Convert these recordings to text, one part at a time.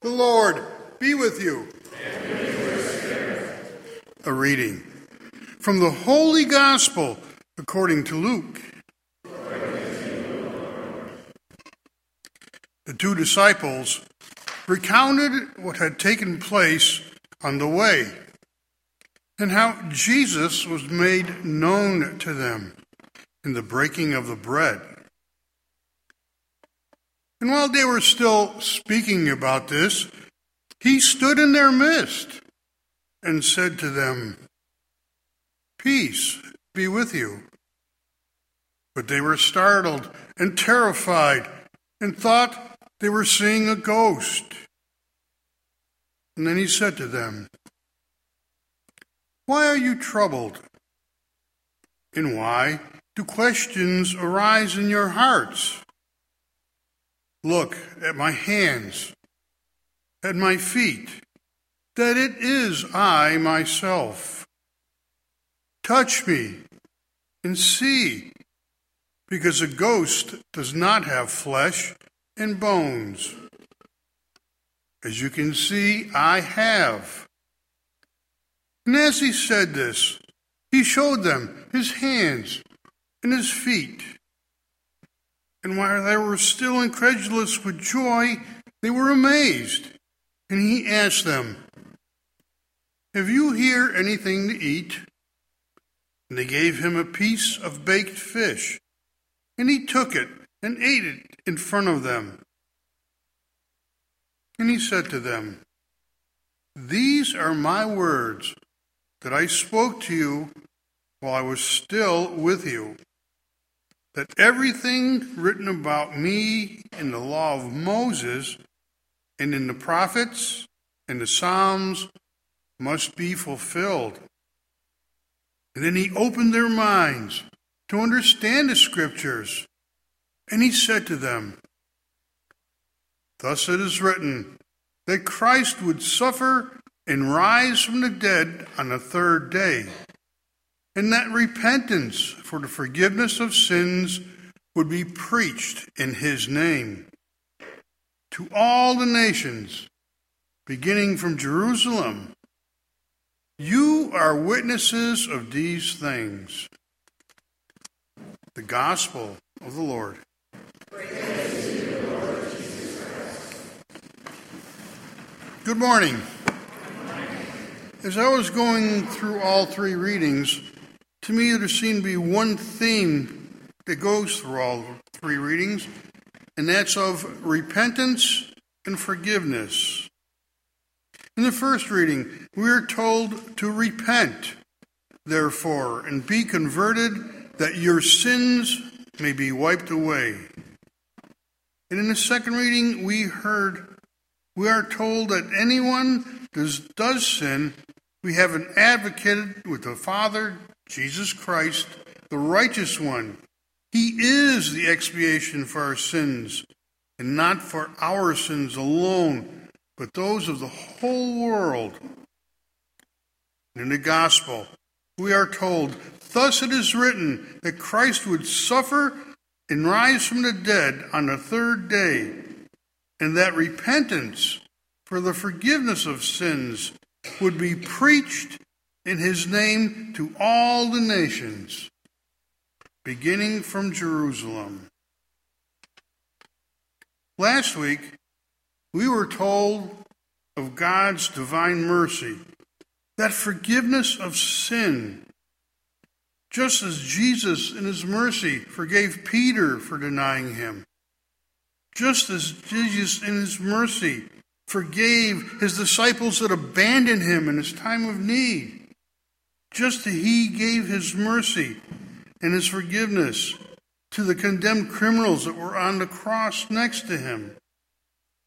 The Lord be with you. A reading from the Holy Gospel according to Luke. The two disciples recounted what had taken place on the way and how Jesus was made known to them in the breaking of the bread. And while they were still speaking about this, he stood in their midst and said to them, Peace be with you. But they were startled and terrified and thought they were seeing a ghost. And then he said to them, Why are you troubled? And why do questions arise in your hearts? Look at my hands, at my feet, that it is I myself. Touch me and see, because a ghost does not have flesh and bones. As you can see, I have. And as he said this, he showed them his hands and his feet. And while they were still incredulous with joy, they were amazed. And he asked them, Have you here anything to eat? And they gave him a piece of baked fish. And he took it and ate it in front of them. And he said to them, These are my words that I spoke to you while I was still with you that everything written about me in the law of Moses and in the prophets and the Psalms must be fulfilled. And then he opened their minds to understand the scriptures. And he said to them, Thus it is written that Christ would suffer and rise from the dead on the third day and that repentance for the forgiveness of sins would be preached in his name to all the nations, beginning from Jerusalem. You are witnesses of these things. The Gospel of the Lord. Good morning. As I was going through all three readings, to me, there seems to be one theme that goes through all three readings, and that's of repentance and forgiveness. In the first reading, we are told to repent, therefore, and be converted that your sins may be wiped away. And in the second reading, we heard, we are told that anyone does, does sin, we have an advocate with the Father, Jesus Christ, the righteous one. He is the expiation for our sins, and not for our sins alone, but those of the whole world. In the gospel, we are told, Thus it is written that Christ would suffer and rise from the dead on the third day, and that repentance for the forgiveness of sins would be preached in his name to all the nations, beginning from Jerusalem. Last week, we were told of God's divine mercy, that forgiveness of sin, just as Jesus in his mercy forgave Peter for denying him, just as Jesus in his mercy forgave his disciples that abandoned him in his time of need just as he gave his mercy and his forgiveness to the condemned criminals that were on the cross next to him.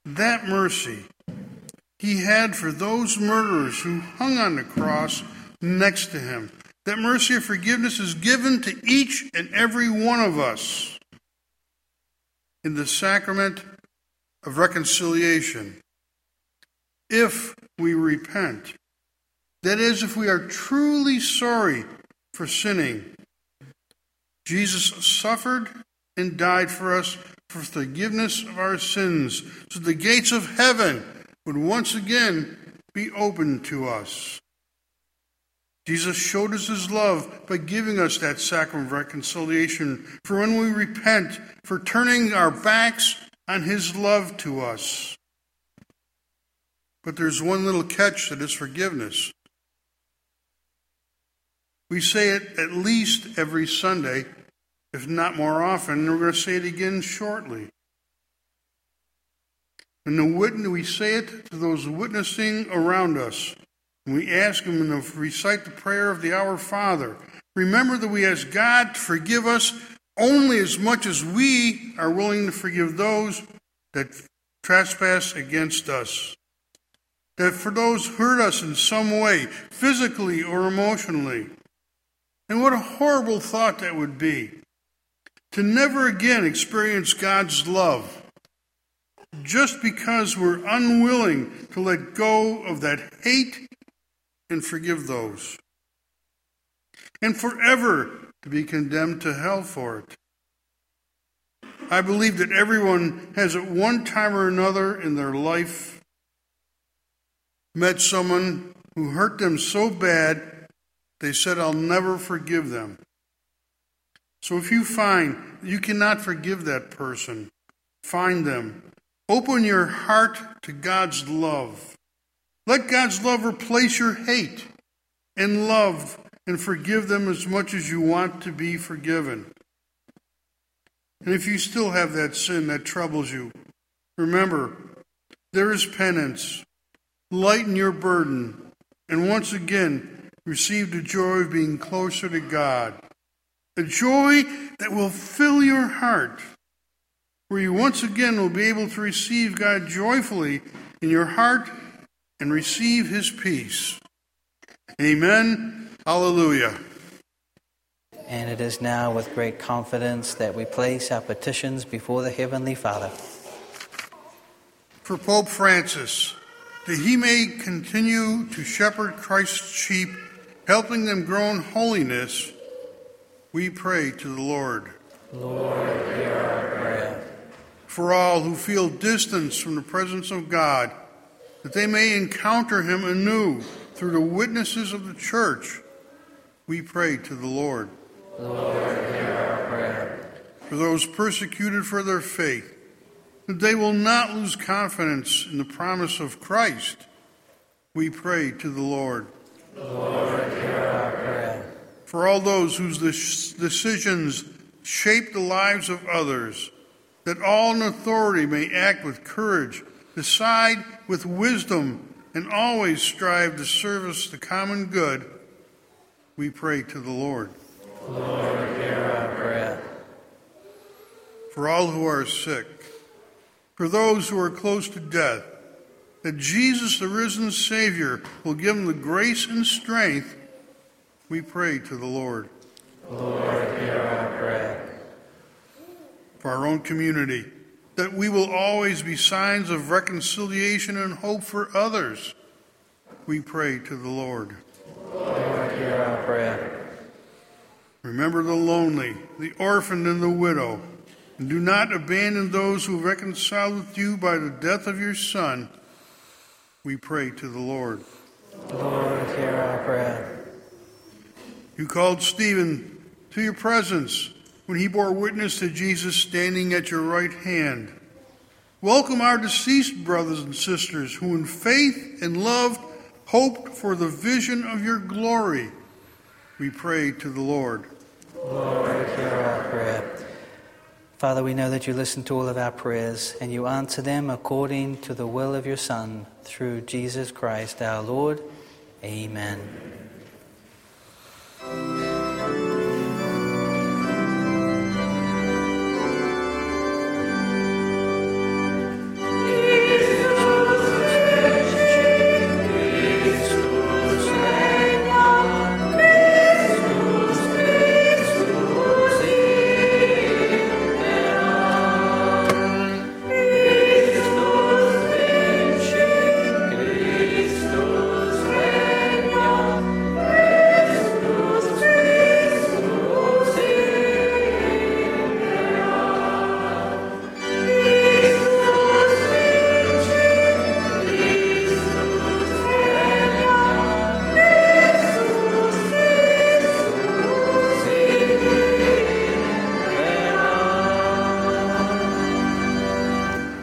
That mercy he had for those murderers who hung on the cross next to him. That mercy of forgiveness is given to each and every one of us in the sacrament of reconciliation if we repent that is, if we are truly sorry for sinning. Jesus suffered and died for us for forgiveness of our sins, so the gates of heaven would once again be open to us. Jesus showed us his love by giving us that sacrament of reconciliation for when we repent, for turning our backs on his love to us. But there's one little catch to this forgiveness. We say it at least every Sunday, if not more often, and we're going to say it again shortly. And the witness, we say it to those witnessing around us. And we ask them to recite the prayer of the Our Father. Remember that we ask God to forgive us only as much as we are willing to forgive those that trespass against us. That for those hurt us in some way, physically or emotionally. And what a horrible thought that would be to never again experience God's love just because we're unwilling to let go of that hate and forgive those, and forever to be condemned to hell for it. I believe that everyone has at one time or another in their life met someone who hurt them so bad they said, I'll never forgive them. So if you find you cannot forgive that person, find them. Open your heart to God's love. Let God's love replace your hate and love and forgive them as much as you want to be forgiven. And if you still have that sin that troubles you, remember, there is penance. Lighten your burden, and once again, receive the joy of being closer to God. A joy that will fill your heart, where you once again will be able to receive God joyfully in your heart and receive his peace. Amen. Hallelujah. And it is now with great confidence that we place our petitions before the Heavenly Father. For Pope Francis, that he may continue to shepherd Christ's sheep, helping them grow in holiness, we pray to the Lord. Lord, hear our prayer. For all who feel distance from the presence of God, that they may encounter him anew through the witnesses of the church, we pray to the Lord. Lord, hear our prayer. For those persecuted for their faith, that they will not lose confidence in the promise of Christ, we pray to the Lord. Lord, hear our prayer. For all those whose decisions shape the lives of others, that all in authority may act with courage decide with wisdom, and always strive to service the common good, we pray to the Lord. Lord, hear our. For all who are sick, for those who are close to death, that Jesus, the risen Savior, will give them the grace and strength, we pray to the Lord. Lord, hear our prayer. For our own community, that we will always be signs of reconciliation and hope for others. We pray to the Lord. Lord, hear our prayer. Remember the lonely, the orphan, and the widow, and do not abandon those who reconciled with you by the death of your Son. We pray to the Lord. Lord, hear our prayer. You called Stephen to your presence when he bore witness to Jesus standing at your right hand. Welcome our deceased brothers and sisters who, in faith and love, hoped for the vision of your glory. We pray to the Lord. Lord, hear our prayer. Father, we know that you listen to all of our prayers and you answer them according to the will of your Son, through Jesus Christ our Lord. Amen.